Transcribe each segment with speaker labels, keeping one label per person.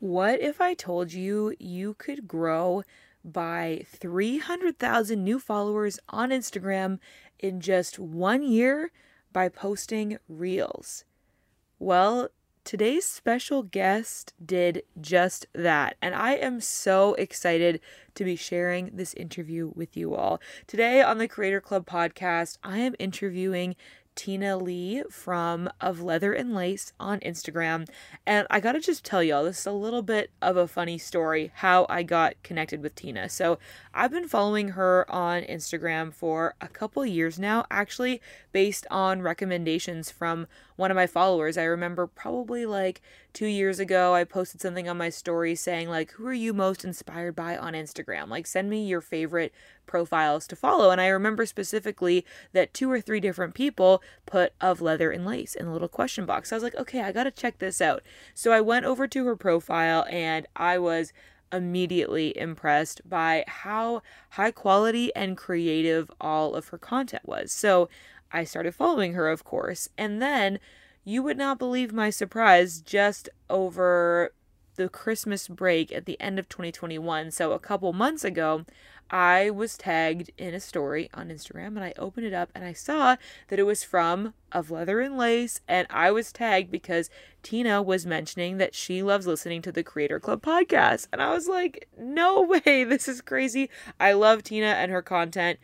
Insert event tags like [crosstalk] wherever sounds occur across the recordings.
Speaker 1: What if I told you you could grow by 300,000 new followers on Instagram in just one year by posting reels? Well, today's special guest did just that, and I am so excited to be sharing this interview with you all. Today on the Creator Club podcast, I am interviewing Tina Lee from Of Leather and Lace on Instagram. And I gotta just tell y'all, this is a little bit of a funny story how I got connected with Tina. So I've been following her on Instagram for a couple years now, actually, based on recommendations from one of my followers. I remember probably like two years ago, I posted something on my story saying, like, who are you most inspired by on Instagram? Like, send me your favorite profiles to follow. And I remember specifically that two or three different people put of leather and lace in a little question box. So I was like, okay, I got to check this out. So I went over to her profile and I was immediately impressed by how high quality and creative all of her content was. So I started following her, of course. And then you would not believe my surprise just over the Christmas break at the end of 2021. So a couple months ago, I was tagged in a story on Instagram and I opened it up and I saw that it was from Of Leather and Lace and I was tagged because Tina was mentioning that she loves listening to the Creator Club podcast. And I was like, no [laughs] way, this is crazy. I love Tina and her content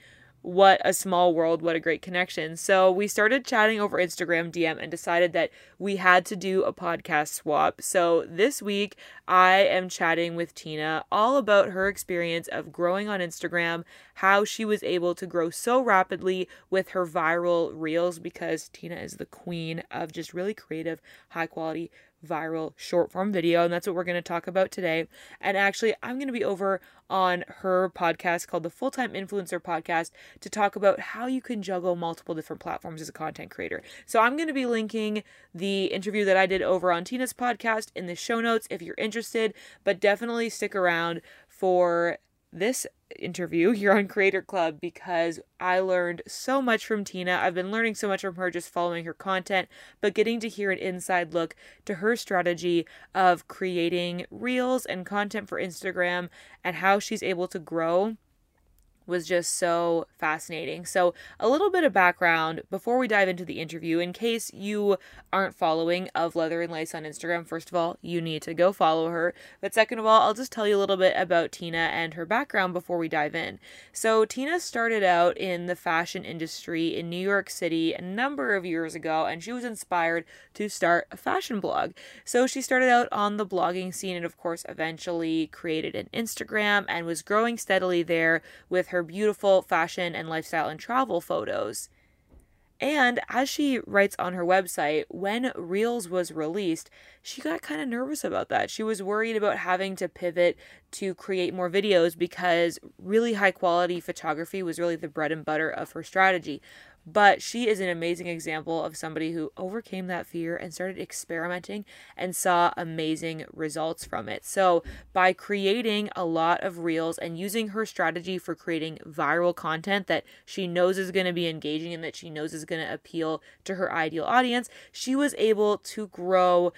Speaker 1: what a small world, what a great connection. So we started chatting over Instagram DM and decided that we had to do a podcast swap. So this week, I am chatting with Tina all about her experience of growing on Instagram, how she was able to grow so rapidly with her viral reels because Tina is the queen of just really creative, high quality viral short form video, and that's what we're going to talk about today. And actually, I'm going to be over on her podcast called the Full Time Influencer Podcast to talk about how you can juggle multiple different platforms as a content creator. So, I'm going to be linking the interview that I did over on Tina's podcast in the show notes if you're interested, but definitely stick around for this interview here on Creator Club because I learned so much from Tina. I've been learning so much from her just following her content, but getting to hear an inside look to her strategy of creating reels and content for Instagram and how she's able to grow was just so fascinating. So, a little bit of background before we dive into the interview, in case you aren't following of Leather and Lace on Instagram. First of all, you need to go follow her. But second of all, I'll just tell you a little bit about Tina and her background before we dive in. So, Tina started out in the fashion industry in New York City a number of years ago, and she was inspired to start a fashion blog. So, she started out on the blogging scene and, of course, eventually created an Instagram and was growing steadily there with her beautiful fashion and lifestyle and travel photos. And as she writes on her website, when Reels was released, she got kind of nervous about that. She was worried about having to pivot to create more videos because really high quality photography was really the bread and butter of her strategy. But she is an amazing example of somebody who overcame that fear and started experimenting and saw amazing results from it. So, by creating a lot of reels and using her strategy for creating viral content that she knows is going to be engaging and that she knows is going to appeal to her ideal audience, she was able to grow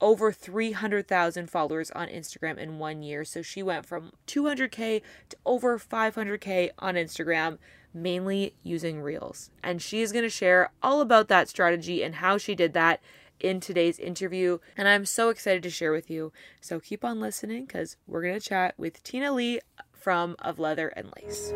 Speaker 1: over 300,000 followers on Instagram in one year. So she went from 200K to over 500K on Instagram mainly using Reels. And she's going to share all about that strategy and how she did that in today's interview. And I'm so excited to share with you. So keep on listening because we're going to chat with Tina Lee from Of Leather and Lace.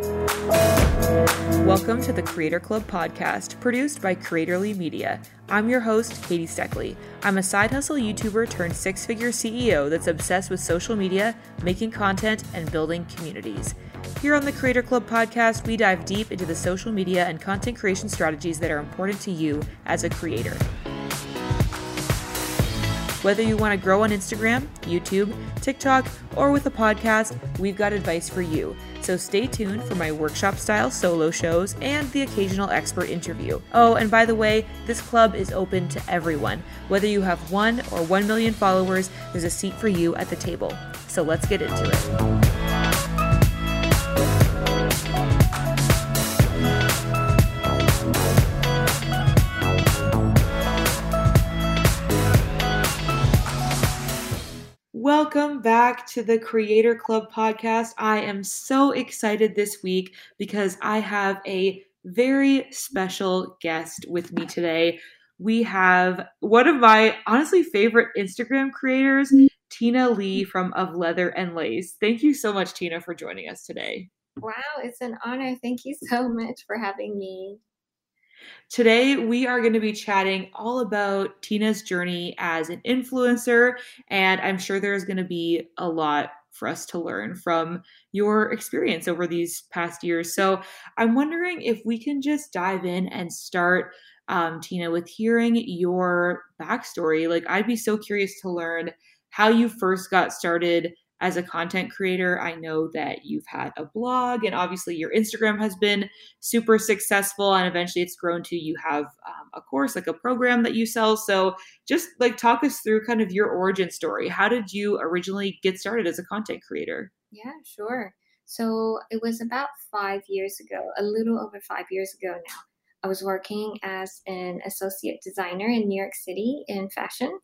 Speaker 1: Welcome to the Creator Club podcast, produced by Creatorly Media. I'm your host, Katie Steckly. I'm a side hustle YouTuber turned six figure CEO that's obsessed with social media, making content, and building communities. Here on the Creator Club podcast, we dive deep into the social media and content creation strategies that are important to you as a creator. Whether you want to grow on Instagram, YouTube, TikTok, or with a podcast, we've got advice for you. So stay tuned for my workshop style solo shows and the occasional expert interview. Oh, and by the way, this club is open to everyone. Whether you have one or one million followers, there's a seat for you at the table. So let's get into it. Back to the Creator Club podcast. I am so excited this week because I have a very special guest with me today. We have one of my honestly favorite Instagram creators, Tina Lee from Of Leather and Lace. Thank you so much, Tina, for joining us today.
Speaker 2: Wow, it's an honor. Thank you so much for having me.
Speaker 1: Today, we are going to be chatting all about Tina's journey as an influencer, and I'm sure there's going to be a lot for us to learn from your experience over these past years. So, I'm wondering if we can just dive in and start, um, Tina, with hearing your backstory. Like, I'd be so curious to learn how you first got started as a content creator. I know that you've had a blog, and obviously your Instagram has been super successful, and eventually it's grown to you have um, a course, like a program that you sell. So, just like talk us through kind of your origin story. How did you originally get started as a content creator?
Speaker 2: Yeah, sure. So, it was about five years ago, a little over five years ago now. I was working as an associate designer in New York City in fashion.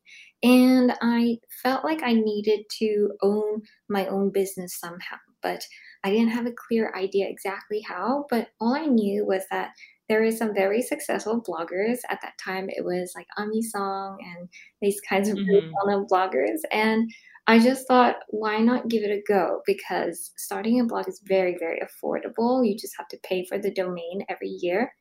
Speaker 2: And I felt like I needed to own my own business somehow, but I didn't have a clear idea exactly how. But all I knew was that there is some very successful bloggers. At that time, it was like Aimee Song and these kinds of mm-hmm. well-known bloggers. And I just thought, why not give it a go? Because starting a blog is very, very affordable. You just have to pay for the domain every year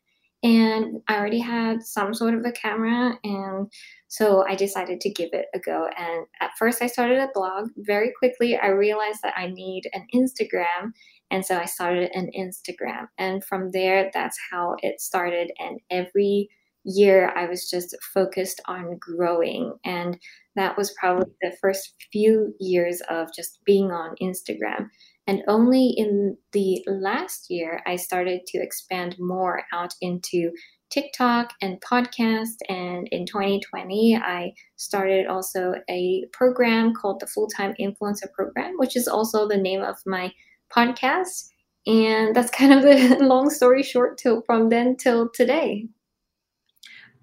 Speaker 2: and I already had some sort of a camera, and so I decided to give it a go. And at first, I started a blog. Very quickly, I realized that I need an Instagram, and so I started an Instagram. And from there, that's how it started. And every year, I was just focused on growing, and that was probably the first few years of just being on Instagram. And only in the last year, I started to expand more out into TikTok and podcast. And in 2020, I started also a program called the Full Time Influencer Program, which is also the name of my podcast. And that's [laughs] kind of the long story short till from then till today.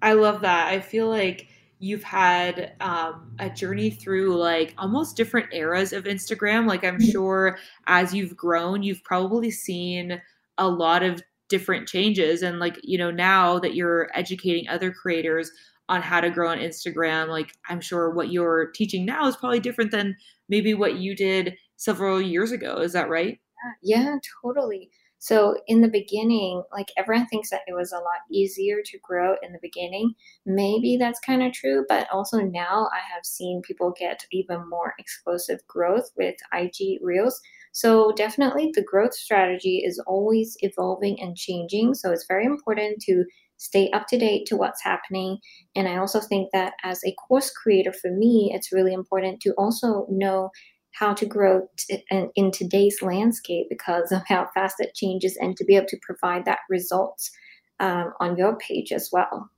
Speaker 1: I love that. I feel like you've had um, a journey through like almost different eras of Instagram. Like, I'm mm-hmm. sure as you've grown, you've probably seen a lot of different changes. And, like, you know, now that you're educating other creators on how to grow on Instagram, like, I'm sure what you're teaching now is probably different than maybe what you did several years ago. Is that right?
Speaker 2: Yeah, totally. So in the beginning, like everyone thinks that it was a lot easier to grow in the beginning. Maybe that's kind of true, but also now I have seen people get even more explosive growth with IG Reels. So definitely the growth strategy is always evolving and changing. So it's very important to stay up to date to what's happening. And I also think that as a course creator for me, it's really important to also know how to grow t- in today's landscape because of how fast it changes and to be able to provide that results um, on your page as well.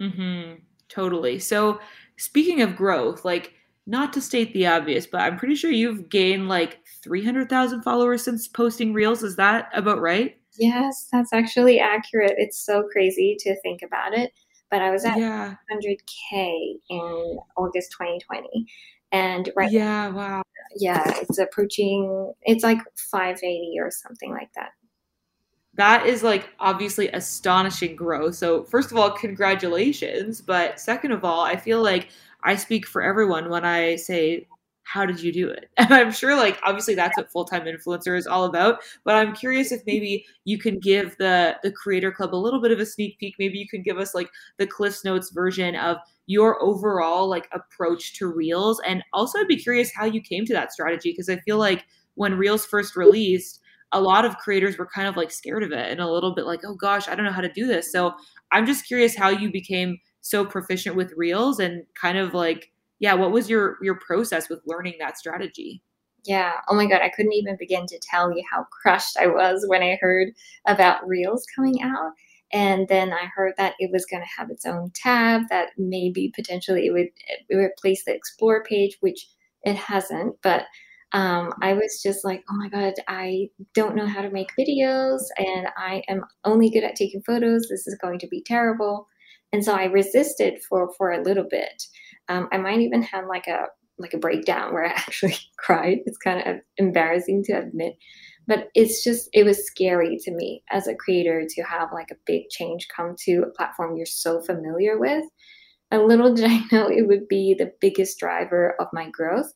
Speaker 1: Mm-hmm. Totally. So speaking of growth, like not to state the obvious, but I'm pretty sure you've gained like 300,000 followers since posting reels. Is that about right?
Speaker 2: Yes, that's actually accurate. It's so crazy to think about it. But I was at yeah. 100K in August 2020. And right
Speaker 1: Yeah, wow
Speaker 2: yeah, it's approaching, it's like 580 or something like that.
Speaker 1: That is like obviously astonishing growth. So, first of all, congratulations. But second of all, I feel like I speak for everyone when I say, How did you do it? [laughs] And I'm sure, like, obviously, that's what full time influencer is all about. But I'm curious if [laughs] maybe you can give the the Creator Club a little bit of a sneak peek. Maybe you can give us like the Cliffs Notes version of your overall like approach to reels and also i'd be curious how you came to that strategy because i feel like when reels first released a lot of creators were kind of like scared of it and a little bit like oh gosh i don't know how to do this so i'm just curious how you became so proficient with reels and kind of like yeah what was your your process with learning that strategy
Speaker 2: yeah oh my god i couldn't even begin to tell you how crushed i was when i heard about reels coming out and then I heard that it was going to have its own tab, that maybe potentially it would, it would replace the Explore page, which it hasn't. But um, I was just like, oh my God, I don't know how to make videos and I am only good at taking photos. This is going to be terrible. And so I resisted for, for a little bit. Um, I might even have like a like a breakdown where I [laughs] actually cried. It's kind of embarrassing to admit, but it's just it was scary to me as a creator to have like a big change come to a platform you're so familiar with. And little [laughs] did I know it would be the biggest driver of my growth.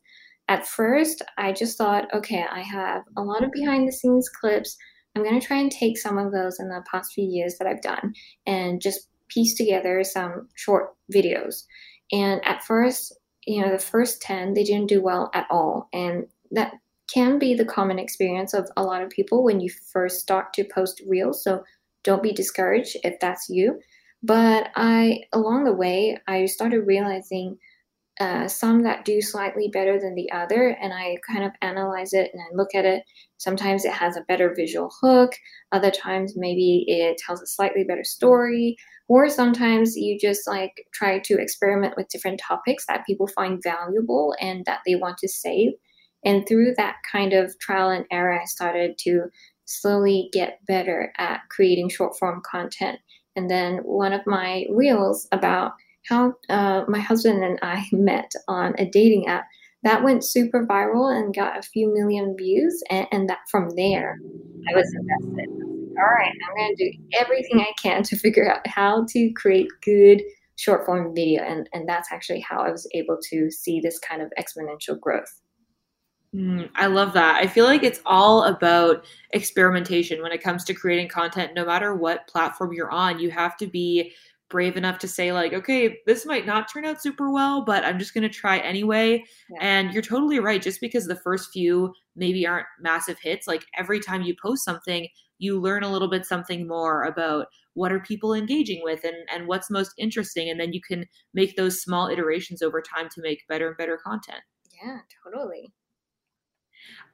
Speaker 2: At first, I just thought, okay, I have a lot of behind the scenes clips. I'm going to try and take some of those in the past few years that I've done and just piece together some short videos. And at first, you know, the first 10, they didn't do well at all. And that can be the common experience of a lot of people when you first start to post reels. So don't be discouraged if that's you. But I, along the way, I started realizing uh, some that do slightly better than the other, and I kind of analyze it and I look at it. Sometimes it has a better visual hook, other times maybe it tells a slightly better story, or sometimes you just like try to experiment with different topics that people find valuable and that they want to save. And through that kind of trial and error, I started to slowly get better at creating short form content. And then one of my reels about how uh, my husband and I [laughs] met on a dating app, that went super viral and got a few million views. And, and that from there, I was invested. All right, I'm going to do everything I can to figure out how to create good short form video. And, and that's actually how I was able to see this kind of exponential growth.
Speaker 1: Mm, I love that. I feel like it's all about experimentation when it comes to creating content. No matter what platform you're on, you have to be brave enough to say, like, okay, this might not turn out super well, but I'm just going to try anyway. Yeah. And you're totally right. Just because the first few maybe aren't massive hits, like every time you post something, you learn a little bit something more about what are people engaging with and, and what's most interesting. And then you can make those small iterations over time to make better and better content.
Speaker 2: Yeah, totally.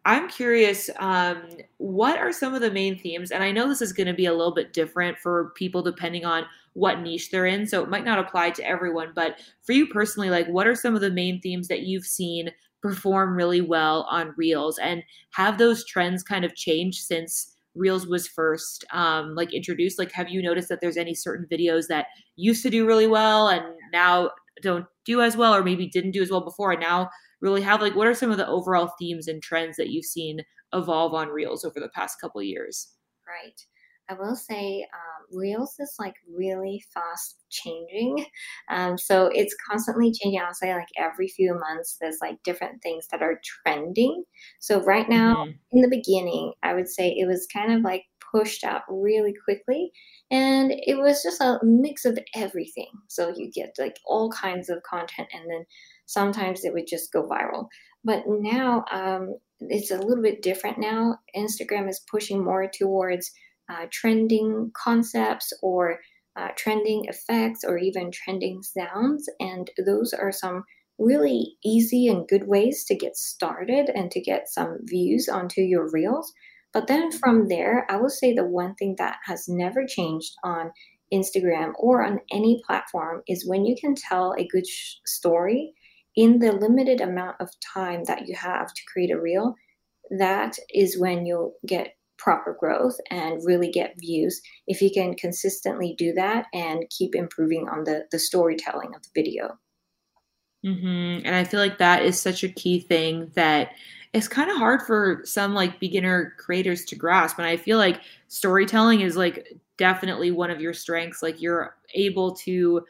Speaker 1: I'm curious, um, what are some of the main themes? And I know this is going to be a little bit different for people depending on what niche they're in. So it might not apply to everyone. But for you personally, like what are some of the main themes that you've seen perform really well on Reels? And have those trends kind of changed since Reels was first um, like introduced? Like, have you noticed that there's any certain videos that used to do really well and now don't do as well, or maybe didn't do as well before, and now really have like what are some of the overall themes and trends that you've seen evolve on reels over the past couple years
Speaker 2: right i will say um, reels is like really fast changing um, so it's constantly changing i'll say like every few months there's like different things that are trending so right now mm-hmm. in the beginning i would say it was kind of like pushed out really quickly and it was just a mix of everything so you get like all kinds of content and then sometimes it would just go viral. But now um, it's a little bit different now. Instagram is pushing more towards uh, trending concepts or uh, trending effects or even trending sounds. And those are some really easy and good ways to get started and to get some views onto your reels. But then from there, I will say the one thing that has never changed on Instagram or on any platform is when you can tell a good sh- story in the limited amount of time that you have to create a reel, that is when you'll get proper growth and really get views if you can consistently do that and keep improving on the, the storytelling of the video.
Speaker 1: Mm-hmm. And I feel like that is such a key thing that it's kind of hard for some like beginner creators to grasp. And I feel like storytelling is like definitely one of your strengths. Like you're able to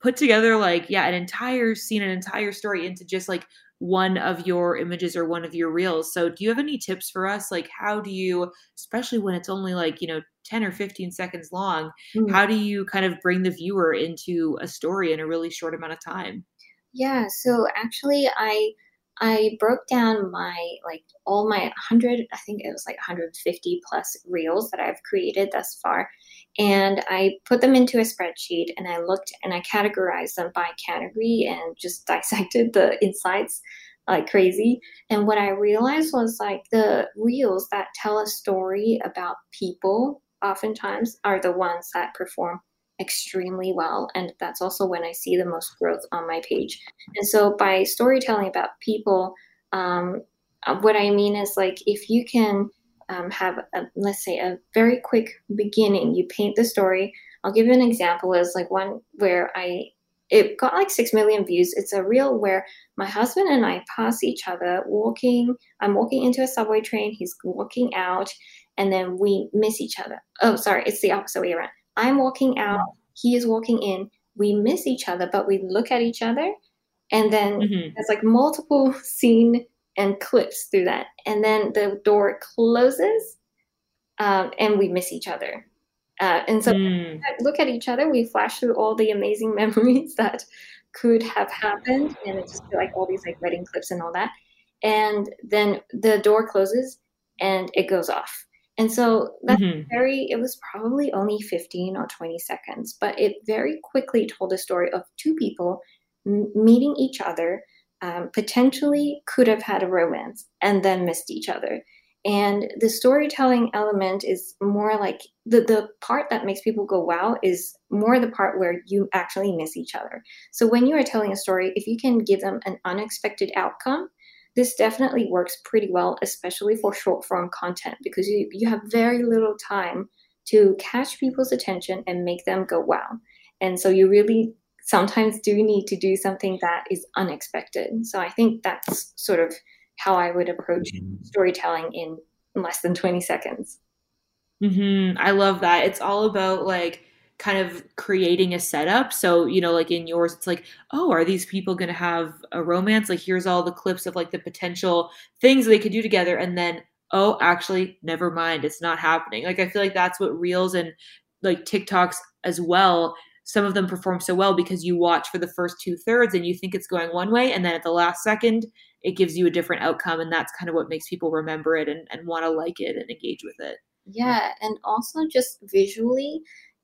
Speaker 1: put together like yeah an entire scene an entire story into just like one of your images or one of your reels. So do you have any tips for us? Like how do you especially when it's only like you know 10 or 15 seconds long mm. how do you kind of bring the viewer into a story in a really short amount of time?
Speaker 2: Yeah so actually i I broke down my like all my 100 I think it was like 150 plus reels that I've created thus far and I put them into a spreadsheet and I looked and I categorized them by category and just [laughs] dissected the insights like crazy and what I realized was like the reels that tell a story about people oftentimes are the ones that perform extremely well. And that's also when I see the most growth on my page. And so by storytelling about people, um, uh, what I mean is like if you can um, have, a, let's say, a very quick beginning, you paint the story. I'll give you an example as like one where I it got like 6 million views. It's a reel where my husband and I pass each other walking. I'm walking into a subway train, he's walking out, and then we miss each other. Oh, sorry, it's the opposite way around. I'm walking out, he is walking in. We miss each other, but we look at each other, and then mm-hmm. there's like multiple [laughs] scene and clips through that. And then the door closes, um, and we miss each other. Uh, and so mm. look at each other, we flash through all the amazing [laughs] memories that could have happened, and it's just like all these like wedding clips and all that. And then the door closes and it goes off. And so that's mm-hmm. very, it was probably only 15 or 20 seconds, but it very quickly told a story of two people m- meeting each other, um, potentially could have had a romance and then missed each other. And the storytelling element is more like the, the part that makes people go wow is more the part where you actually miss each other. So when you are telling a story, if you can give them an unexpected outcome, this definitely works pretty well, especially for short form content, because you, you have very little time to catch people's attention and make them go wow. And so you really sometimes do need to do something that is unexpected. So I think that's sort of how I would approach mm-hmm. storytelling in less than 20 seconds.
Speaker 1: Mm-hmm. I love that. It's all about like kind of creating a setup. So, you know, like in yours, it's like, oh, are these people going to have a romance? Like, here's all the clips of like the potential things they could do together. And then, oh, actually, never mind. It's not happening. Like, I feel like that's what Reels and like TikToks as well. Some of them perform so well because you watch for the first two thirds and you think it's going one way. And then at the last second, it gives you a different outcome and that's kind of what makes people remember it and, and want to like it and engage with it
Speaker 2: yeah and also just visually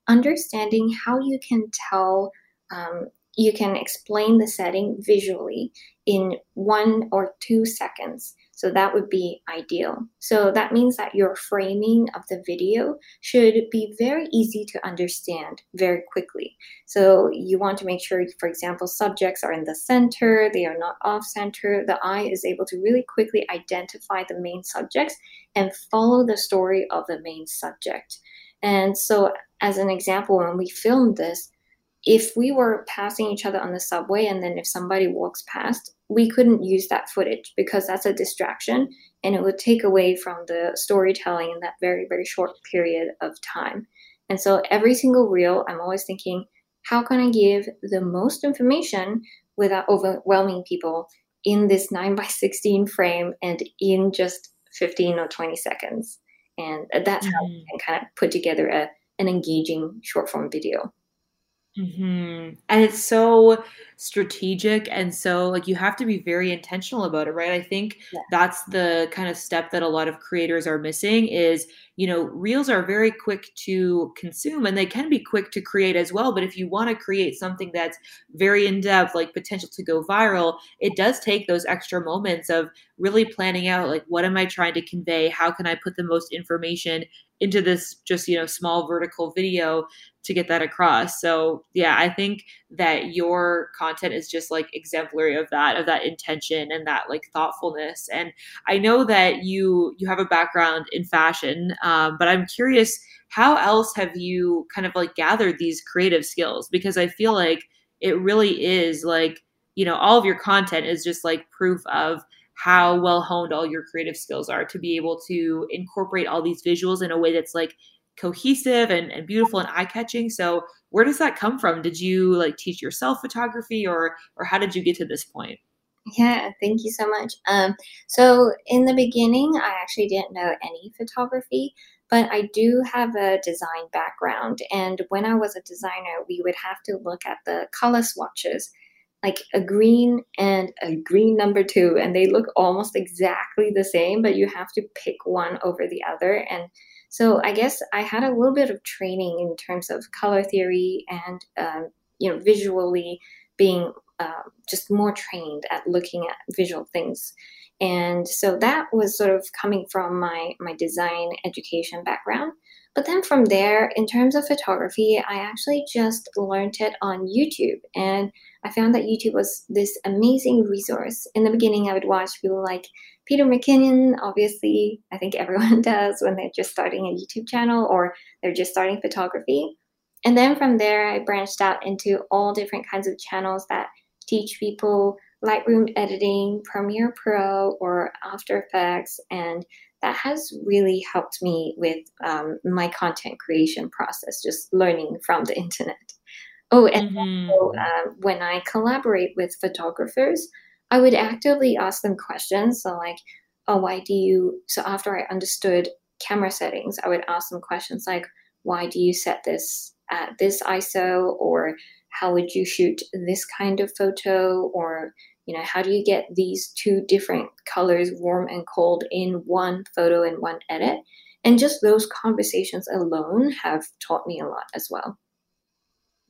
Speaker 2: understanding how you can tell um, you can explain the setting visually in one or two seconds so that would be ideal. So that means that your framing of the video should be very easy to understand very quickly. So you want to make sure, for example, subjects are in the center, they are not off center. The eye is able to really quickly identify the main subjects and follow the story of the main subject. And so, as an example, when we filmed this, if we were passing each other on the subway and then if somebody walks past, we couldn't use that footage because that's a distraction and it would take away from the storytelling in that very, very short period of time. And so every single reel, I'm always thinking, how can I give the most information without overwhelming people in this 9 by 16 frame and in just 15 or 20 seconds? And that's mm-hmm. how you can kind of put together a, an engaging short form video.
Speaker 1: Mm-hmm. And it's so strategic and so like you have to be very intentional about it, right? I think yeah. that's the kind of step that a lot of creators are missing is, you know, reels are very quick to consume and they can be quick to create as well, but if you want to create something that's very in-depth, like potential to go viral, it does take those extra moments of really planning out like what am I trying to convey? How can I put the most information into this just, you know, small vertical video to get that across. So yeah, I think that your content is just like exemplary of that, of that intention and that like thoughtfulness. And I know that you you have a background in fashion, um, but I'm curious, how else have you kind of like gathered these creative skills? Because I feel like it really is like you know all of your content is just like proof of how well honed all your creative skills are to be able to incorporate all these visuals in a way that's like cohesive and, and beautiful and eye-catching so where does that come from did you like teach yourself photography or or how did you get to this point
Speaker 2: yeah thank you so much um so in the beginning i actually didn't know any photography but I do have a design background. And when I was a designer, we would have to look at the color swatches, like a green and a green number two, and they look almost exactly the same, but you have to pick one over the other. And so I guess I had a little bit of training in terms of color theory and um, you know visually being uh, just more trained at looking at visual things. And so that was sort of coming from my my design education background. But then from there, in terms of photography, I actually just learned it on YouTube. And I found that YouTube was this amazing resource. In the beginning, I would watch people like Peter McKinnon, obviously, I think everyone [laughs] does when they're just starting a YouTube channel or they're just starting photography. and then from there, I branched out into all different kinds of channels that teach people Lightroom editing, Premiere Pro, or After Effects, and that has really helped me with um, my content creation process, just learning from the internet. Oh, and mm-hmm. also, uh, when I collaborate with photographers, I would actively ask them questions. So, like, oh, why do you? So, after I understood camera settings, I would ask them questions like, why do you set this at this ISO? Or how would you shoot this kind of photo? Or, you know, how do you get these two different colors, warm and cold, in one photo in one edit? And just those conversations alone have taught me a lot as well.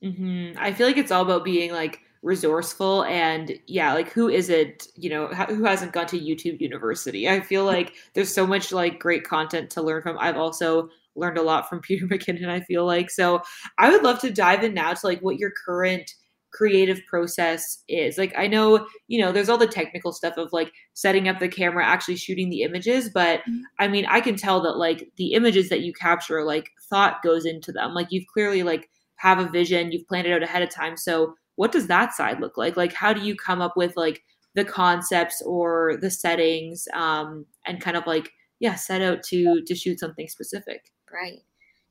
Speaker 1: Mm-hmm. I feel like it's all about being like resourceful and yeah like who is it you know who hasn't gone to youtube university i feel like there's so much like great content to learn from i've also learned a lot from [laughs] peter mckinnon i feel like so i would love to dive in now to like what your current creative process is like i know you know there's all the technical stuff of like setting up the camera actually shooting the images but mm-hmm. i mean i can tell that like the images that you capture like thought goes into them like you've clearly like have a vision, you've planned it out ahead of time. So what does that side look like? Like how do you come up with like the concepts or the settings um, and kind of like yeah, set out to to shoot something specific?
Speaker 2: Right.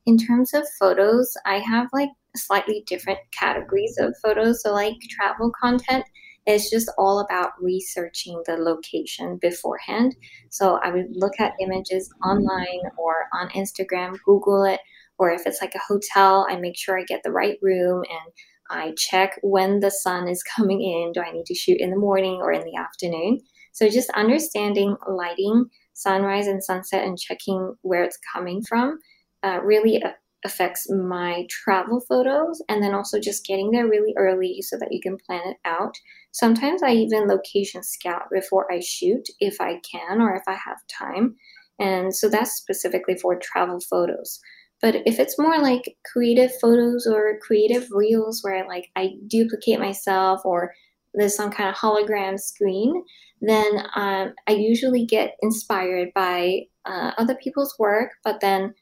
Speaker 2: In terms of photos, I have like slightly different categories of photos. So like travel content is just all about researching the location beforehand. So I would look at images online or on Instagram, Google it, or if it's like a hotel, I make sure I get the right room and I check when the sun is [laughs] coming in. Do I need to shoot in the morning or in the afternoon? So just understanding lighting, sunrise and sunset, and checking where it's coming from uh, really affects my travel photos. And then also just getting there really early so that you can plan it out. Sometimes I even location scout before I shoot if I can or if I have time. And so that's specifically for travel photos. But if it's more like creative photos or creative reels where like I duplicate myself or there's some kind of hologram screen, then um, I usually get inspired by uh, other people's work, but then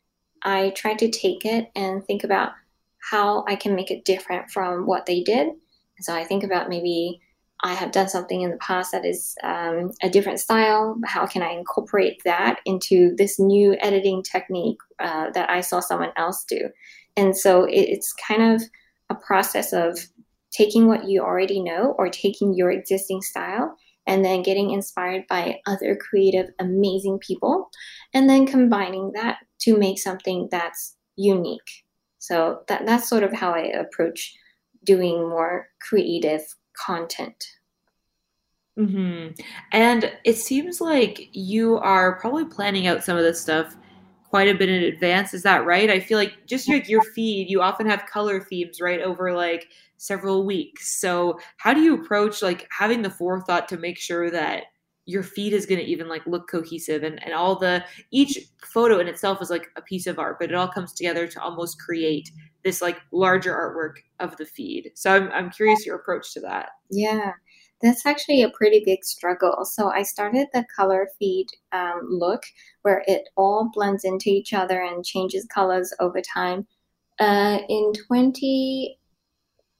Speaker 2: I try to take it and think about how I can make it different from what they did. So I think about maybe I have done something in the past that is um, a different style. How can I incorporate that into this new editing technique uh, that I saw someone else do? And so it, it's kind of a process of taking what you already know or taking your existing style and then getting inspired by other creative, amazing people, and then combining that to make something that's unique. So that, that's sort of how I approach doing more creative content.
Speaker 1: Mm-hmm. And it seems like you are probably planning out some of this stuff quite a bit in advance. Is that right? I feel like just like your feed, you often have color themes right over like several weeks. So how do you approach like having the forethought to make sure that your feed is going to even like look cohesive and, and all the each photo in itself is like a piece of art but it all comes together to almost create this like larger artwork of the feed. So i'm, I'm curious your approach to that.
Speaker 2: Yeah that's actually a pretty big struggle. So i started the color feed um, look where it all blends into each other and changes colors over time. Uh, in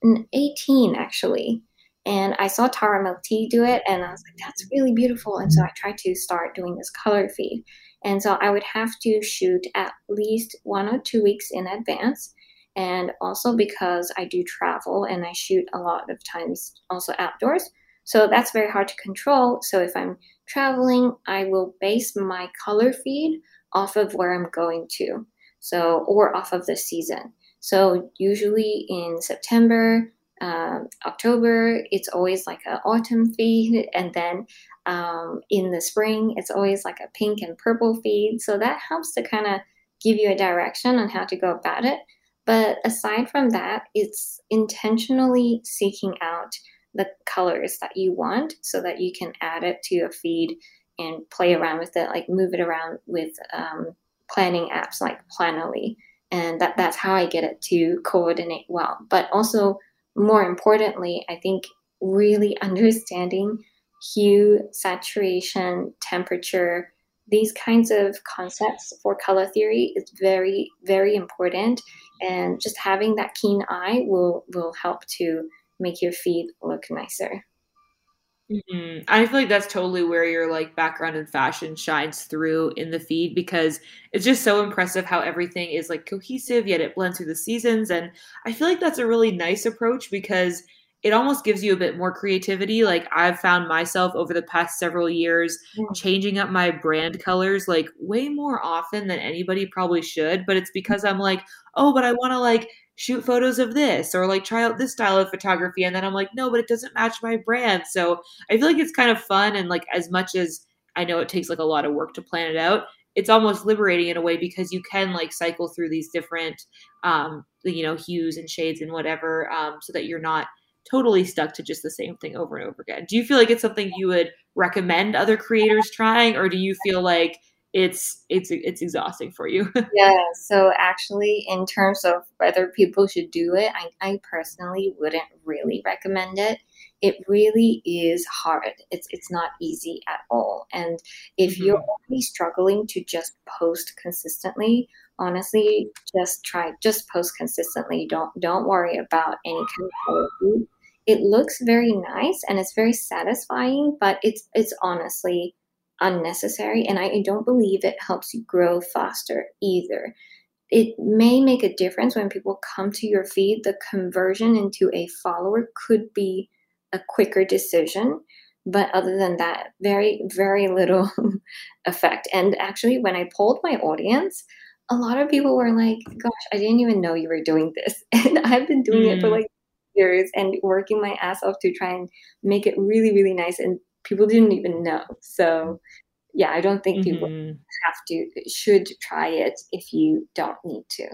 Speaker 2: 2018 actually and I saw Tara Milk do it, and I was like, that's really beautiful. And so I tried to start doing this color feed. And so I would have to shoot at least one or two weeks in advance. And also because I do travel and I shoot a lot of times also outdoors. So that's very hard to control. So if I'm traveling, I will base my color feed off of where I'm going to. So, or off of the season. So usually in September, um, October, it's always like an autumn feed, [laughs] and then um, in the spring, it's always like a pink and purple feed. So that helps to kind of give you a direction on how to go about it. But aside from that, it's intentionally seeking out the colors that you want so that you can add it to a feed and play around with it, like move it around with um, planning apps like Planoly. And that, that's how I get it to coordinate well. But also, more importantly, I think really [laughs] understanding hue, saturation, temperature, these kinds of concepts for color theory is very very important and just having that keen eye will will help to make your feed look nicer
Speaker 1: Mm-hmm. I feel like that's totally where your like background in fashion shines through in the feed because it's just so impressive how everything is like cohesive yet it blends through the seasons and I feel like that's a really nice approach because it almost gives you a bit more creativity. Like I've found myself over the past several years yeah. changing up my brand colors like way more often than anybody probably should, but it's because I'm like, "Oh, but I want to like shoot photos of this or like try out this style of photography. And then i'm like no but it doesn't match my brand. So i feel like it's kind of fun. And like as much as i know it takes like a lot of work to plan it out it's almost liberating in a way because you can like cycle through these different um you know hues and shades and whatever um so that you're not totally stuck to just the same thing over and over again. Do you feel like it's something you would recommend other creators trying? Or do you feel like it's it's it's exhausting for you. [laughs]
Speaker 2: yeah. So actually, in terms of whether people should do it, I, I personally wouldn't really recommend it. It really is hard. It's it's not easy at all. And if mm-hmm. you're only struggling to just post consistently, honestly, just try just post consistently. Don't don't worry about any kind of quality. It looks very nice and it's very satisfying, but it's it's honestly unnecessary. And I don't believe it helps you grow faster either. It may make a difference when people come to your feed. The conversion into a follower could be a quicker decision. But other than that, very, very little [laughs] effect. And actually, when I polled my audience, a lot of people were like, gosh, I didn't even know you were doing this. [laughs] And I've been doing mm. it for mm. like years and working my ass off to try and make it really, really nice. And people didn't even know. So yeah, I don't think people mm-hmm. have to should try it if you don't need to.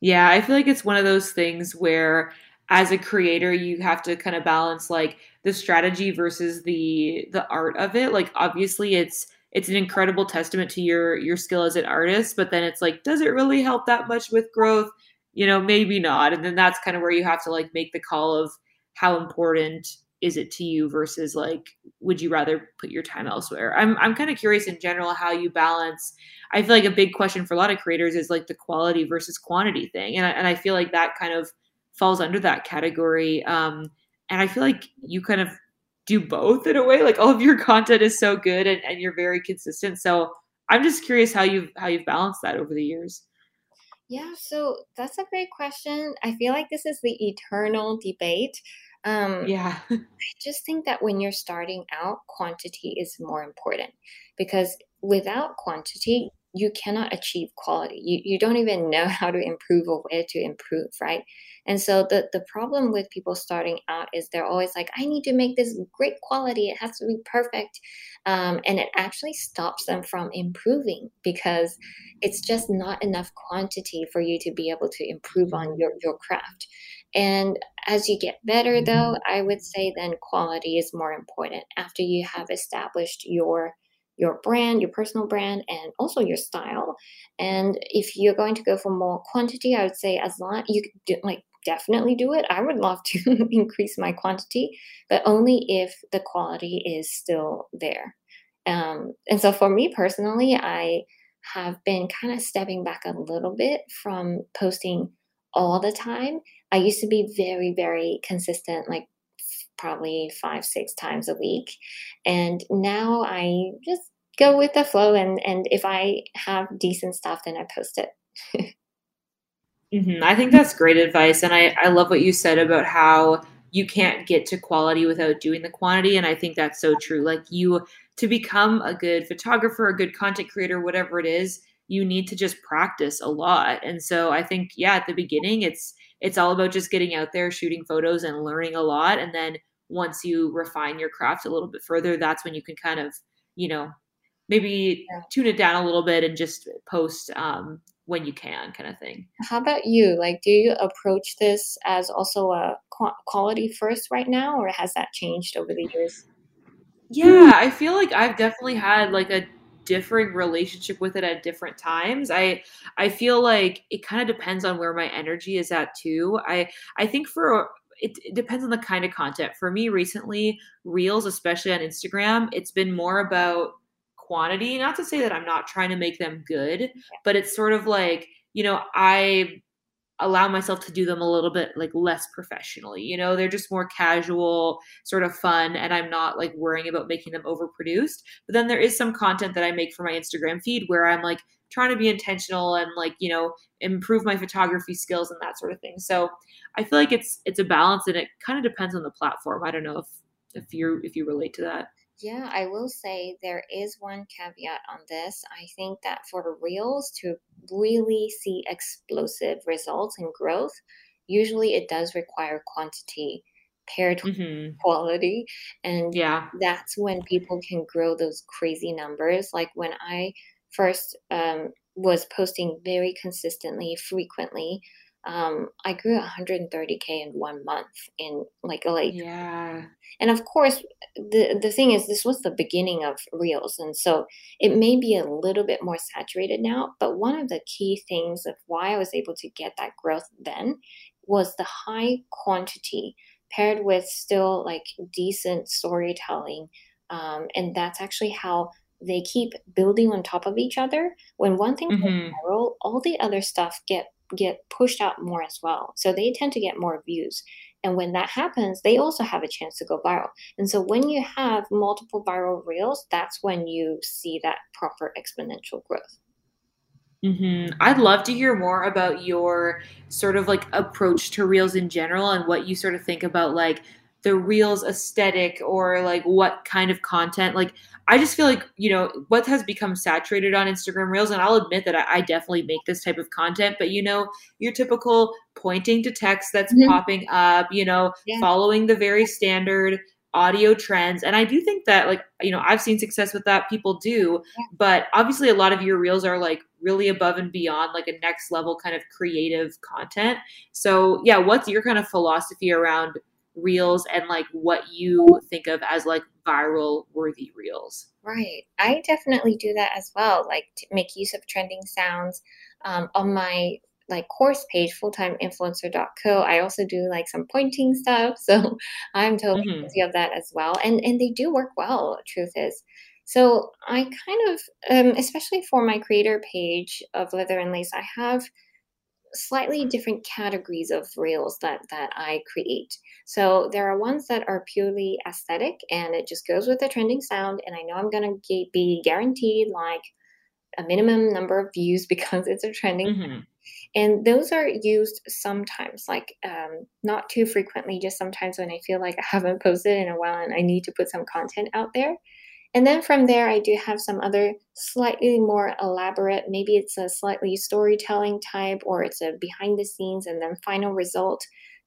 Speaker 1: Yeah, I feel like it's one of those things where as a creator you have to kind of balance like the strategy versus the the art of it. Like obviously it's it's an incredible testament to your your skill as an artist, but then it's like does it really help that much with growth? You know, maybe not. And then that's kind of where you have to like make the call of how important is it to you versus like would you rather put your time elsewhere? I'm i'm kind of curious in general how you balance i feel like a big question for a lot of creators is like the quality versus quantity thing and I, and I feel like that kind of falls under that category um and i feel like you kind of do both in a way like all of your [laughs] content is so good and, and you're very consistent so i'm just curious how you've how you've balanced that over the years.
Speaker 2: Yeah so that's a great question. I feel like this is the eternal debate um,
Speaker 1: yeah. [laughs]
Speaker 2: I just think that when you're starting out, quantity is more important because without quantity, you cannot achieve quality. You, you don't even know [laughs] how to improve or where to improve, right? And so the, the problem with people starting out is they're always like, I need to make this great quality. It has to be perfect. Um, and it actually stops them from improving because it's just not enough quantity for you to be able to improve on your, your craft. And as you get better, though, I would say then quality is more important after you have established your your brand, your personal brand, and also your style. And if you're going to go for more quantity, I would say as long you do, like definitely do it. I would love to [laughs] increase my quantity, but only if the quality is still there. Um, and so for me personally, I have been kind of stepping back a little bit from posting all the time. I used to be very, very consistent, like probably five, six times a week. And now I just go with the flow and, and if I have decent stuff, then I post it. [laughs]
Speaker 1: mm-hmm. I think that's great advice. And I, I love what you said about how you can't get to quality without doing the quantity. And I think that's so true. Like you, to become a good photographer, a good content creator, whatever it is, you need to just practice a lot. And so I think, yeah, at the beginning, it's, it's all about just getting out there, shooting photos and learning a lot. And then once you refine your craft a little bit further, that's when you can kind of, you know, maybe yeah. tune it down a little bit and just post um, when you can, kind of thing.
Speaker 2: How about you? Like, do you approach this as also a quality first right now, or has that changed over the years?
Speaker 1: Yeah, I feel like I've definitely had like a differing relationship with it at different times. I I feel like it kind of depends on where my energy is at too. I I think for it, it, depends on the kind of content. For me recently, reels, especially on Instagram, it's been more about quantity. Not to say that I'm not trying to make them good, but it's sort of like, you know, I allow myself to do them a little bit like less professionally. You know, they're just more casual, sort of fun, and I'm not like worrying about making them overproduced. But then there is some content that I make for my Instagram feed where I'm like trying to be intentional and like, you know, improve my photography skills and that sort of thing. So I feel like it's it's a balance and it kind of depends on the platform. I don't know if if you if you relate to that.
Speaker 2: Yeah, I will say there is one caveat on this. I think that for the reels to really see explosive results and growth, usually it does require quantity paired with mm-hmm. quality. And
Speaker 1: yeah,
Speaker 2: that's when people can grow those crazy numbers. Like when I first um, was posting very consistently, frequently, um, I grew 130k in one month in like a like
Speaker 1: yeah.
Speaker 2: And of course, the the thing is, this was the beginning of reels, and so it may be a little bit more saturated now. But one of the key things of why I was able to get that growth then was the high quantity paired with still like decent storytelling, um, and that's actually how they keep building on top of each other. When one thing mm-hmm. goes viral, all the other stuff get get pushed out more as well. So they tend to get more views. And when that happens, they also have a chance to go viral. And so when you have multiple viral reels, that's when you see that proper exponential growth.
Speaker 1: Mm-hmm. I'd love to hear more about your sort of like approach to reels in general and what you sort of think about like the reels aesthetic or like what kind of content. Like, I just feel like, you know, what has become saturated on Instagram Reels, and I'll admit that I, I definitely make this type of content, but you know, your typical pointing to text that's mm-hmm. popping up, you know, yeah. following the very standard audio trends. And I do think that, like, you know, I've seen success with that. People do, yeah. but obviously, a lot of your reels are like really above and beyond, like a next level kind of creative content. So, yeah, what's your kind of philosophy around reels and like what you think of as like viral worthy reels.
Speaker 2: Right. I definitely do that as well. Like to make use of trending sounds um, on my like course page fulltimeinfluencer.co i also do like some pointing stuff [laughs] so i'm totally mm-hmm. guilty of that as well and and they do work well truth is so i kind of um, especially for my creator page of leather and lace i have slightly different categories of reels that that I create. So there are ones that are purely aesthetic and it just goes with the trending sound and I know I'm going to be guaranteed like a minimum number of views [laughs] because it's a trending mm-hmm. and those are used sometimes like um, not too frequently just sometimes when i feel like i [laughs] haven't posted in a while and i need to put some content out there and then from there, I do have some other slightly more elaborate, maybe it's a slightly storytelling type or it's a behind the scenes and then final result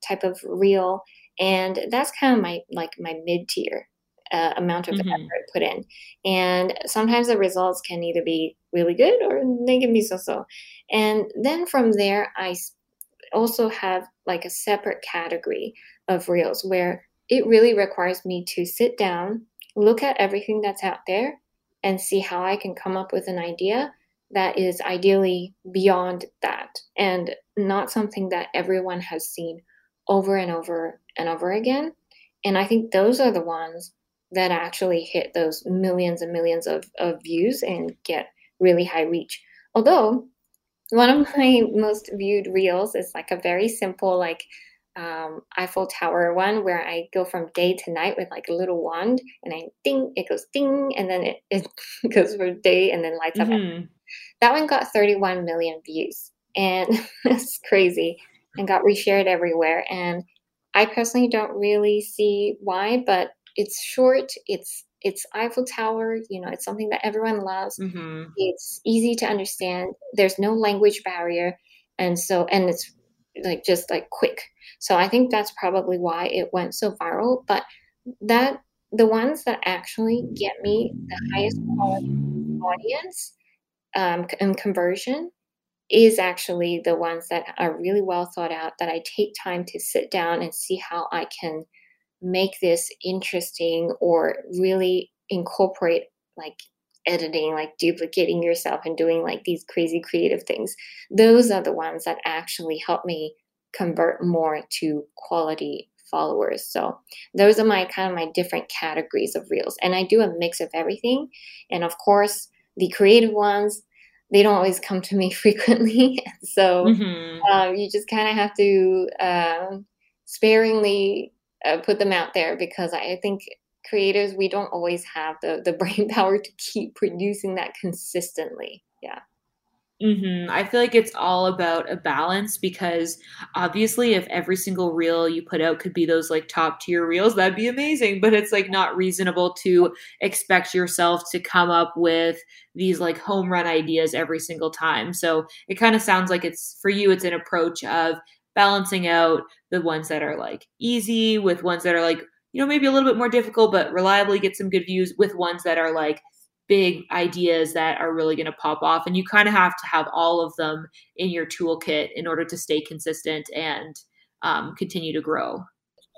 Speaker 2: type of reel. And that's kind of my like my mid tier uh, amount of mm-hmm. effort put in. And sometimes the results can either be really good or they can be so so. And then from there, I also have like a separate category of reels where it really requires me to sit down look at everything that's out there and see how I can come up with an idea that is ideally beyond that and not something that everyone has seen over and over and over again. And I think those are the ones that actually hit those millions and millions of, of views and get really high reach. Although one of [laughs] my most viewed reels is like a very simple, like um, Eiffel Tower one where I go from day to night with like a little wand and I ding, it goes ding, and then it, it [laughs] goes for day and then lights mm-hmm. up. That one got 31 million views and [laughs] it's crazy and got reshared everywhere. And I personally don't really see why, but it's short, it's it's Eiffel Tower, you know, it's something that everyone loves. Mm-hmm. It's easy to understand. There's no language barrier. And so, and it's like just like quick. So I think that's probably why it went so viral. But that the ones that actually get me the highest quality audience um, and conversion is actually the ones that are really well thought out that I take time to sit down and see how I can make this interesting or really incorporate like editing, like duplicating yourself and doing like these crazy creative things. Those are the ones that actually help me convert more to quality followers. So those are my kind of my different categories of reels. And I do a mix of everything. And of course, the creative ones, they don't always come to me [laughs] frequently. so mm-hmm. um, you just kind of have to uh, sparingly uh, put them out there because I think creators, we don't always have the, the [laughs] brain power to keep producing that consistently. Yeah.
Speaker 1: Mm-hmm. I feel like it's all about a balance because obviously, if every single reel you put out could be those like top tier reels, that'd be amazing. But it's like not reasonable to expect yourself to come up with these like home run ideas every single time. So it kind of sounds like it's for you, it's an approach of balancing out the ones that are like easy with ones that are like, you know, maybe a little bit more difficult, but reliably get some good views with ones that are like big ideas that are really going to pop off. And you kind of have to have all of them in your toolkit in order to stay consistent and um, continue to grow.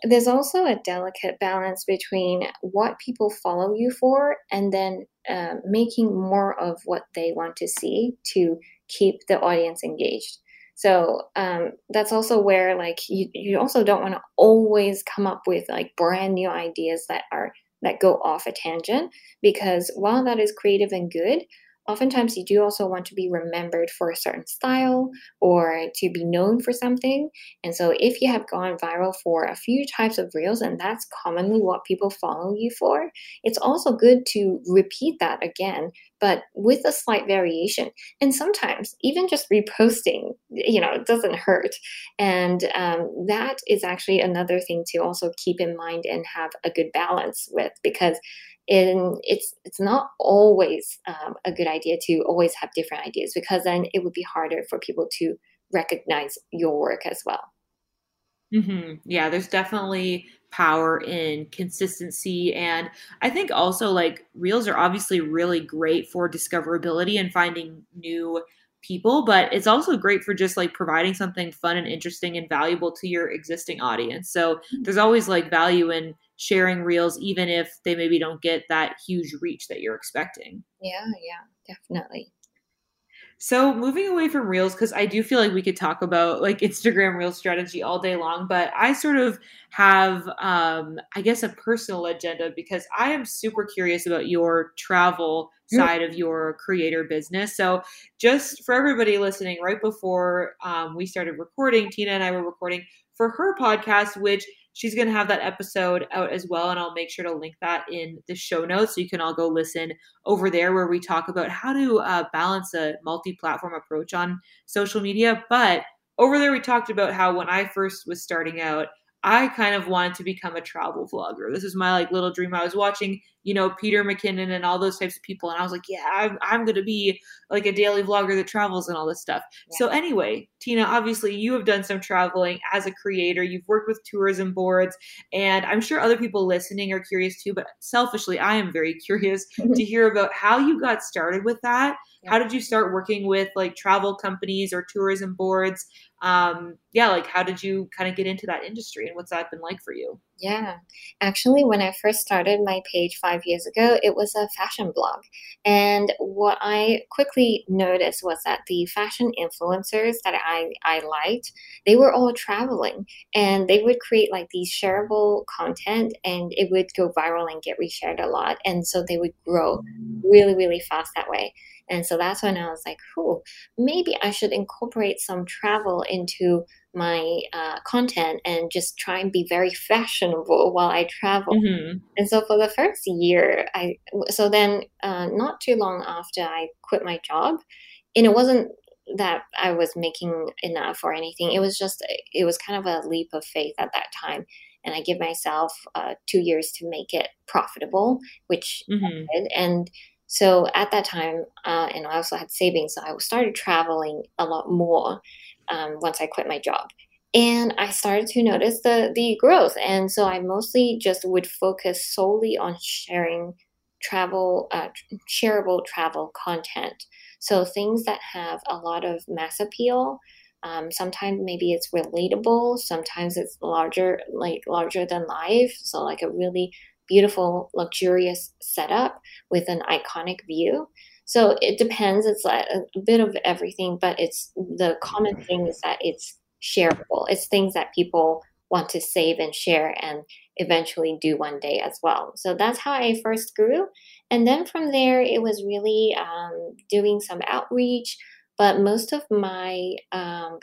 Speaker 2: There's also a delicate balance between what people follow you for and then uh, making more of what they want to see to keep the audience engaged. So um, that's also where like you, you also don't want to always come up with like brand new ideas that are that go off a tangent because while that is creative and good, oftentimes you do also want to be remembered for a certain style or to be known for something. And so if you have gone viral for a few types of reels, and that's commonly what people follow you for, it's also good to repeat that again, but with a slight variation. And sometimes even just reposting, you know, it doesn't hurt. And um, that is actually another thing to also keep in mind and have a good balance with because and it's it's not always um, a good idea to always have different ideas because then it would be harder for people to recognize your work as well
Speaker 1: mm-hmm. yeah there's definitely power in consistency and i think also like reels are obviously really great for discoverability and finding new people but it's also great for just like providing something fun and interesting and valuable to your existing audience so mm-hmm. there's always like value in sharing reels, even if they maybe don't get that huge reach that you're expecting.
Speaker 2: Yeah, yeah, definitely.
Speaker 1: So moving away from reels, because I do feel like we could talk about like Instagram reel strategy all day long, but I sort of have, um, I guess, a personal agenda because I am super curious about your travel side of your creator business. So just for everybody listening, right before um, we started recording, Tina and I were recording for her podcast, which she's going to have that episode out as well and i'll make sure to link that in the show notes so you can all go listen over there where we talk about how to uh, balance a multi-platform approach on social media but over there we talked about how when i first was starting out I kind of wanted to become a travel vlogger. This is my like little dream. I was watching, you know, Peter McKinnon and all those types of people, and I was like, yeah, I'm, I'm going to be like a daily vlogger that travels and all this stuff. Yeah. So anyway, Tina, obviously you have done some traveling as a creator. You've worked with tourism boards, and I'm sure other people listening are curious too. But selfishly, I am very [laughs] curious to hear about how you got started with that. Yeah. How did you start working with like travel companies or tourism boards? um, yeah, like how did you kind of get into that industry and what's that been like for you?
Speaker 2: Yeah, actually, when I first started my page five years ago, it was a fashion blog. And what I quickly noticed was that the fashion influencers that I, I liked, they were all traveling and they would create like these shareable content and it would go viral and get reshared a lot. And so they would grow really, really fast that way. And so that's when I was like, "Cool, maybe I should incorporate some travel into my uh, content and just try and be very [laughs] fashionable while I travel." Mm-hmm. And so for the first year, I so then uh, not too long after I quit my job, and it wasn't that I was making enough or anything. It was just it was kind of a leap of faith at that time and I give myself uh, two years to make it profitable, which mm-hmm. I did. And so at that time, uh, and I also had savings, so I started traveling a lot more um, once I quit my job. And I started to notice the the growth, and so I mostly just would focus solely on sharing travel, uh, shareable travel content. So things that have a lot of mass appeal. Um, sometimes maybe it's relatable. Sometimes it's larger, like larger than life. So like a really beautiful, luxurious setup with an iconic view. So it depends. It's like a bit of everything, but it's the common thing is that it's shareable. It's things that people want to save and share and eventually do one day as well. So that's how I first grew. And then from there, it was really um, doing some outreach. But most of my um,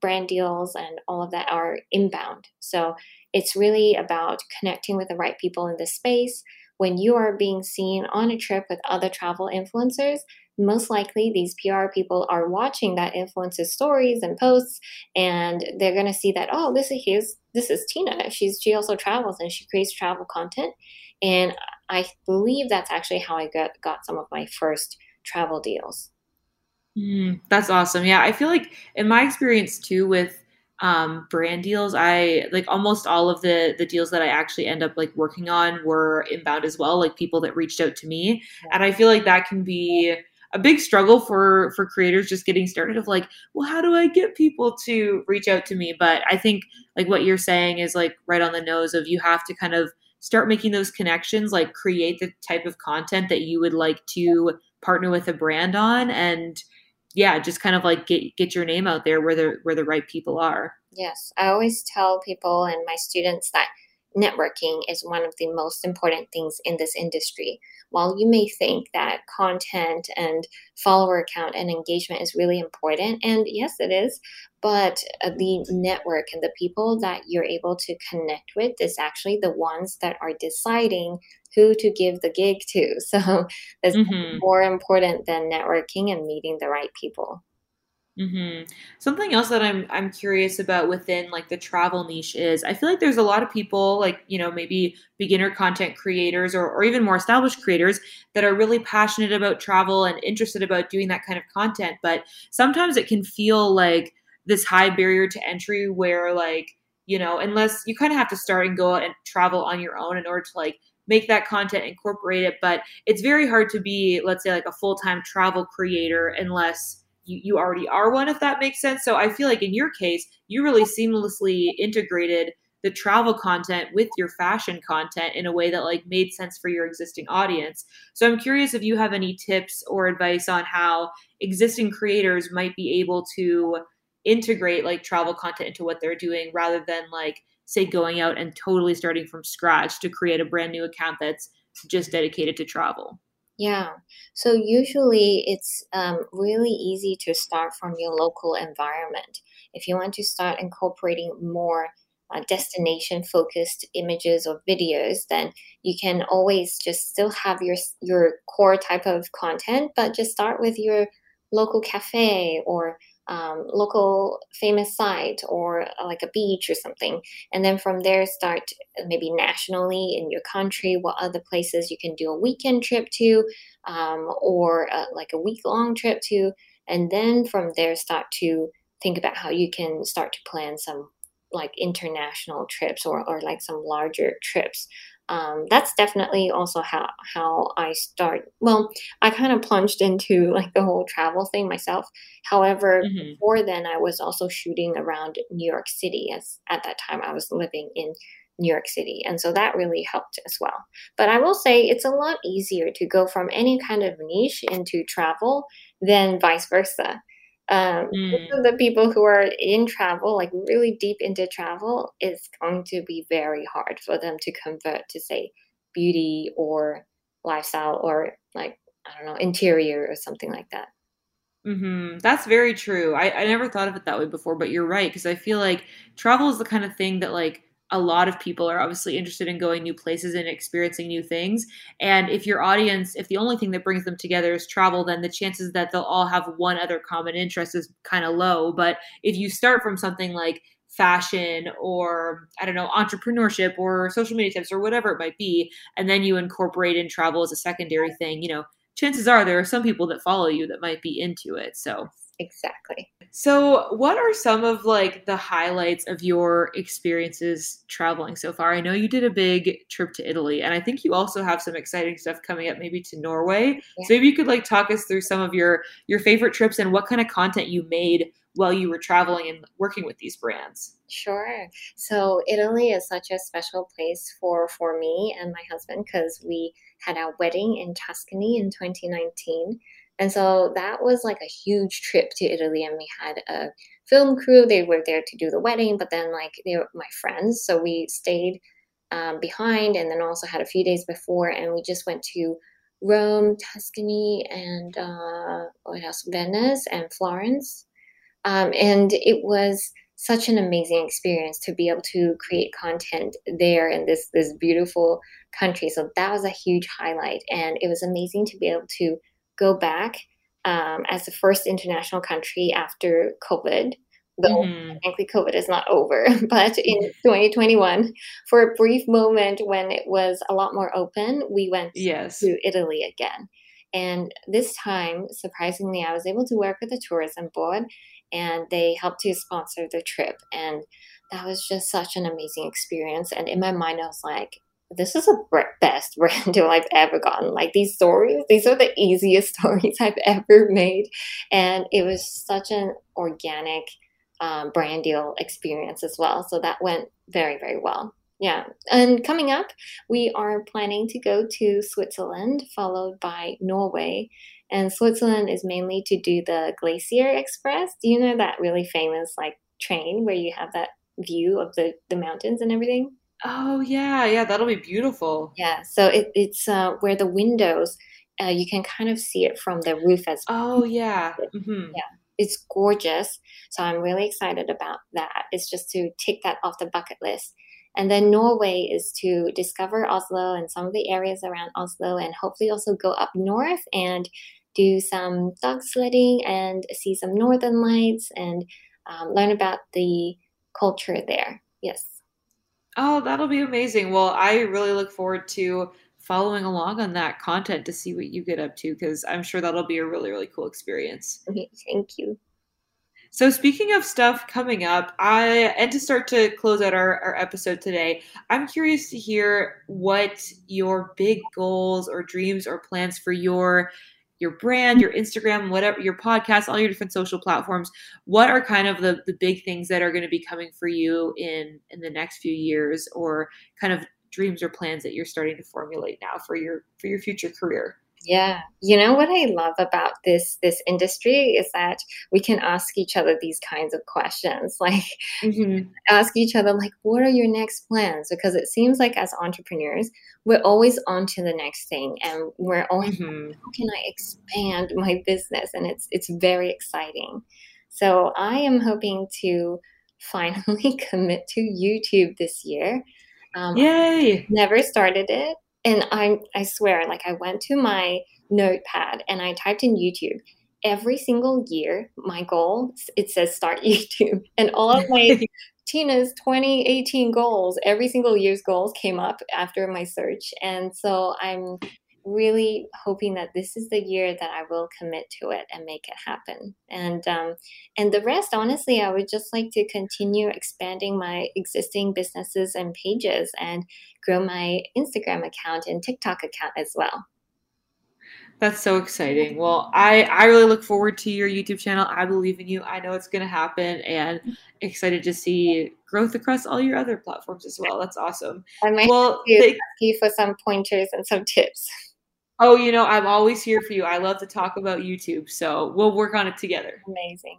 Speaker 2: brand deals and all of that are inbound. So it's really about connecting with the right people in this space. When you are being seen on a trip with other travel influencers, most likely these PR people are watching that influencer's stories and posts, and they're gonna see that oh, this is his, this is Tina. She's she also travels and she creates travel content, and I believe that's actually how I got got some of my first travel deals.
Speaker 1: Mm, that's awesome. Yeah, I feel like in my experience too with um, brand deals, I like almost all of the the deals that I actually end up like working on were inbound as well, like people that reached out to me, and I feel like that can be a big struggle for for creators just getting started of like well how do i get people to reach out to me? But i think like what you're saying is like right on the nose of you have to kind of start making those connections like create the type of content that you would like to partner with a brand on. And yeah just kind of like get get your name out there where the where the right people are
Speaker 2: yes i always tell people and my students that networking is one of the most important things in this industry. While you may think that content and follower count and engagement is really important, and yes, it is, but uh, the network and the people that you're able to connect with is actually the ones that are deciding who to give the gig to. [laughs] So it's mm-hmm. more important than networking and meeting the right people.
Speaker 1: Mm-hmm. Something else that I'm I'm curious about within like the travel niche is I feel like there's a lot of people like you know maybe beginner content creators or, or even more established creators that are really passionate about travel and interested about doing that kind of content, but sometimes it can feel like this high barrier to entry where like you know unless you kind of have to start and go out and travel on your own in order to like make that content incorporate it but it's very hard to be let's say like a full-time travel creator unless you, you already are one, if that makes sense. So I feel like in your case, you really seamlessly integrated the travel content with your fashion content in a way that like made sense for your existing audience. So I'm curious if you have any tips or advice on how existing creators might be able to integrate like travel content into what they're doing rather than like say going out and totally starting from scratch to create a brand new account that's just dedicated to travel.
Speaker 2: Yeah. So usually it's um, really easy to start from your local environment. If you want to start incorporating more uh, destination focused images or videos, then you can always just still have your your core type of content, but just start with your local cafe or um, local famous site or uh, like a beach or something. And then from there, start maybe nationally in your country, what other places you can do a weekend trip to um, or uh, like a week long trip to. And then from there, start to think about how you can start to plan some like international trips or, or like some larger trips um, that's definitely also how how I start. Well, I kind of plunged into like the whole travel thing myself. However, mm-hmm. before then, I was also shooting around New York City. As at that time, I was living in New York City, and so that really helped as well. But I will say it's a lot easier to go from any kind of niche into travel than vice versa um, mm. the people who are in travel, like really deep into travel, it's going to be very hard for them to convert to say beauty or lifestyle or like I don't know interior or something like that.
Speaker 1: Mm-hmm. That's very true. I, I never thought of it that way before, but you're right because I feel like travel is the kind of thing that like a lot of people are obviously interested in going new places and experiencing new things. And if your audience, if the only thing that brings them together is travel, then the chances that they'll all have one other common interest is kind of low. But if you start from something like fashion or I don't know, entrepreneurship or social media tips or whatever it might be, and then you incorporate in travel as a secondary thing, you know, chances are there are some people that follow you that might be into it. So
Speaker 2: exactly.
Speaker 1: So, what are some of like the highlights of your experiences traveling so far? I know you did a big trip to Italy, and I think you also have some exciting stuff coming up, maybe to Norway. Yeah. So, maybe you could like talk us through some of your your favorite trips and what kind of content you made while you were traveling and working with these brands.
Speaker 2: Sure. So, Italy is such a special place for for me and my husband because we had our wedding in Tuscany in 2019 And so that was like a huge trip to Italy. And we had a film crew. They were there to do the wedding, but then like they were my friends. So we stayed um, behind and then also had a few days before. And we just went to Rome, Tuscany, and uh, what else? Venice and Florence. Um, and it was such an amazing experience to be able to create content there in this this beautiful country. So that was a huge highlight, and it was amazing to be able to go back um, as the first international country after COVID. Though mm-hmm. frankly, COVID is not over, [laughs] but in 2021, for a brief moment when it was a lot more open, we went yes. to Italy again. And this time, surprisingly, I was able to work with the tourism board and they helped to sponsor the trip. And that was just such an amazing experience. And in my mind, I was like, this is the best [laughs] brand deal I've ever gotten. Like these stories, these are the easiest [laughs] stories I've ever made. And it was such an organic um, brand deal experience as well. So that went very, very well. Yeah. And coming up, we are planning to go to Switzerland, followed by Norway. And Switzerland is mainly to do the Glacier Express. Do you know that really famous like train where you have that view of the, the mountains and everything?
Speaker 1: Oh yeah, yeah, that'll be beautiful.
Speaker 2: Yeah, so it, it's uh, where the windows, uh, you can kind of see it from the roof as
Speaker 1: well. Oh yeah,
Speaker 2: mm-hmm. yeah, it's gorgeous. So I'm really excited about that. It's just to tick that off the bucket list. And then Norway is to discover Oslo and some of the areas around Oslo, and hopefully also go up north and do some dog sledding and see some northern lights and um, learn about the culture there. Yes.
Speaker 1: Oh, that'll be amazing. Well, I really look forward to following along on that content to see what you get up to because I'm sure that'll be a really, really cool experience.
Speaker 2: Okay, thank you.
Speaker 1: So speaking of stuff coming up, I and to start to close out our, our episode today, I'm curious to hear what your big goals or dreams or plans for your your brand, your Instagram, whatever, your podcast, all your different social platforms. What are kind of the the big things that are going to be coming for you in in the next few years, or kind of dreams or plans that you're starting to formulate now for your for your future career?
Speaker 2: Yeah. You know what I love about this this industry is that we can ask each other these kinds of questions. [laughs] Like mm-hmm. ask each other like what are your next plans? Because it seems like as entrepreneurs, we're always on to the next thing and we're always mm-hmm. how can I expand my business? And it's it's very exciting. So I am hoping to finally [laughs] commit to YouTube this year.
Speaker 1: Um, Yay!
Speaker 2: Never started it and I I swear, like I went to my notepad and I typed in YouTube. Every single year, my goal it says start [laughs] YouTube, and all of my [laughs] Tina's 2018 goals, every single year's goals came up after my search, and so I'm really hoping that this is the year that I will commit to it and make it happen. And um, and the rest, honestly, I would just like to continue expanding my existing businesses and pages and grow my Instagram account and TikTok account as well.
Speaker 1: That's so exciting. Well, I I really look forward to your YouTube channel. I believe in you. I know it's going to happen and excited to see growth across all your other platforms as well. That's awesome.
Speaker 2: I might well, ask you for some pointers and some tips. [laughs]
Speaker 1: Oh, you know, I'm always here for you. I love to talk about YouTube, so we'll work on it together.
Speaker 2: Amazing.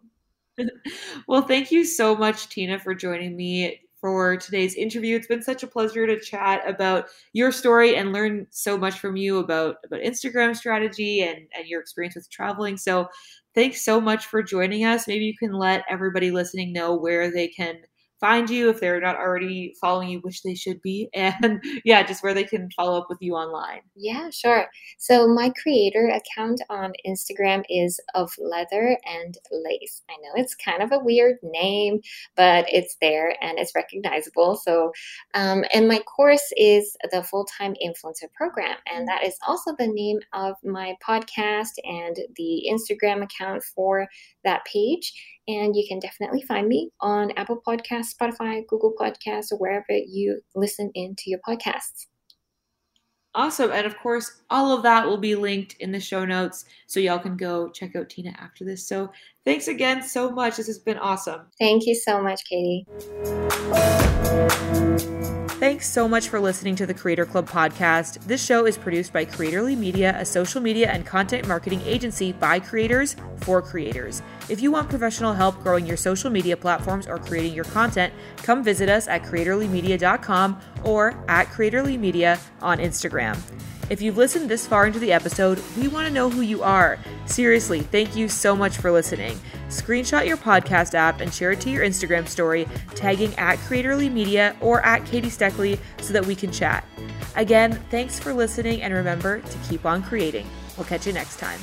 Speaker 2: [laughs]
Speaker 1: well, thank you so much, Tina, for joining me for today's interview. It's been such a pleasure to chat about your story and learn so much from you about, about Instagram strategy and, and your experience with traveling. So, thanks so much for joining us. Maybe you can let everybody listening know where they can find you if they're not already following you, which they should be. [laughs] And yeah, just where they can follow up with you online.
Speaker 2: Yeah, sure. So my creator account on Instagram is of leather and lace. I know it's kind of a weird name, but it's there and it's recognizable. So, um, and my course is the full time influencer program, and that is also the name of my podcast and the Instagram account for that page. And you can definitely find me on Apple Podcasts, Spotify, Google Podcasts, or wherever you listen into your podcasts.
Speaker 1: Awesome. And of course, all of that will be linked in the show notes so y'all can go check out Tina after this. So thanks again so much. This has been awesome.
Speaker 2: Thank you so much, Katie.
Speaker 1: Thanks so much for listening to the Creator Club podcast. This show is produced by Creatorly Media, a social media and content marketing agency by creators for creators. If you want professional help growing your social media platforms or creating your content, come visit us at creatorlymedia.com or at creatorlymedia on Instagram. If you've listened this far into the episode, we want to know who you are. Seriously, thank you so much for listening. Screenshot your podcast app and share it to your Instagram story, tagging at Creatorly Media or at Katie Steckly so that we can chat. Again, thanks for listening and remember to keep on creating. We'll catch you next time.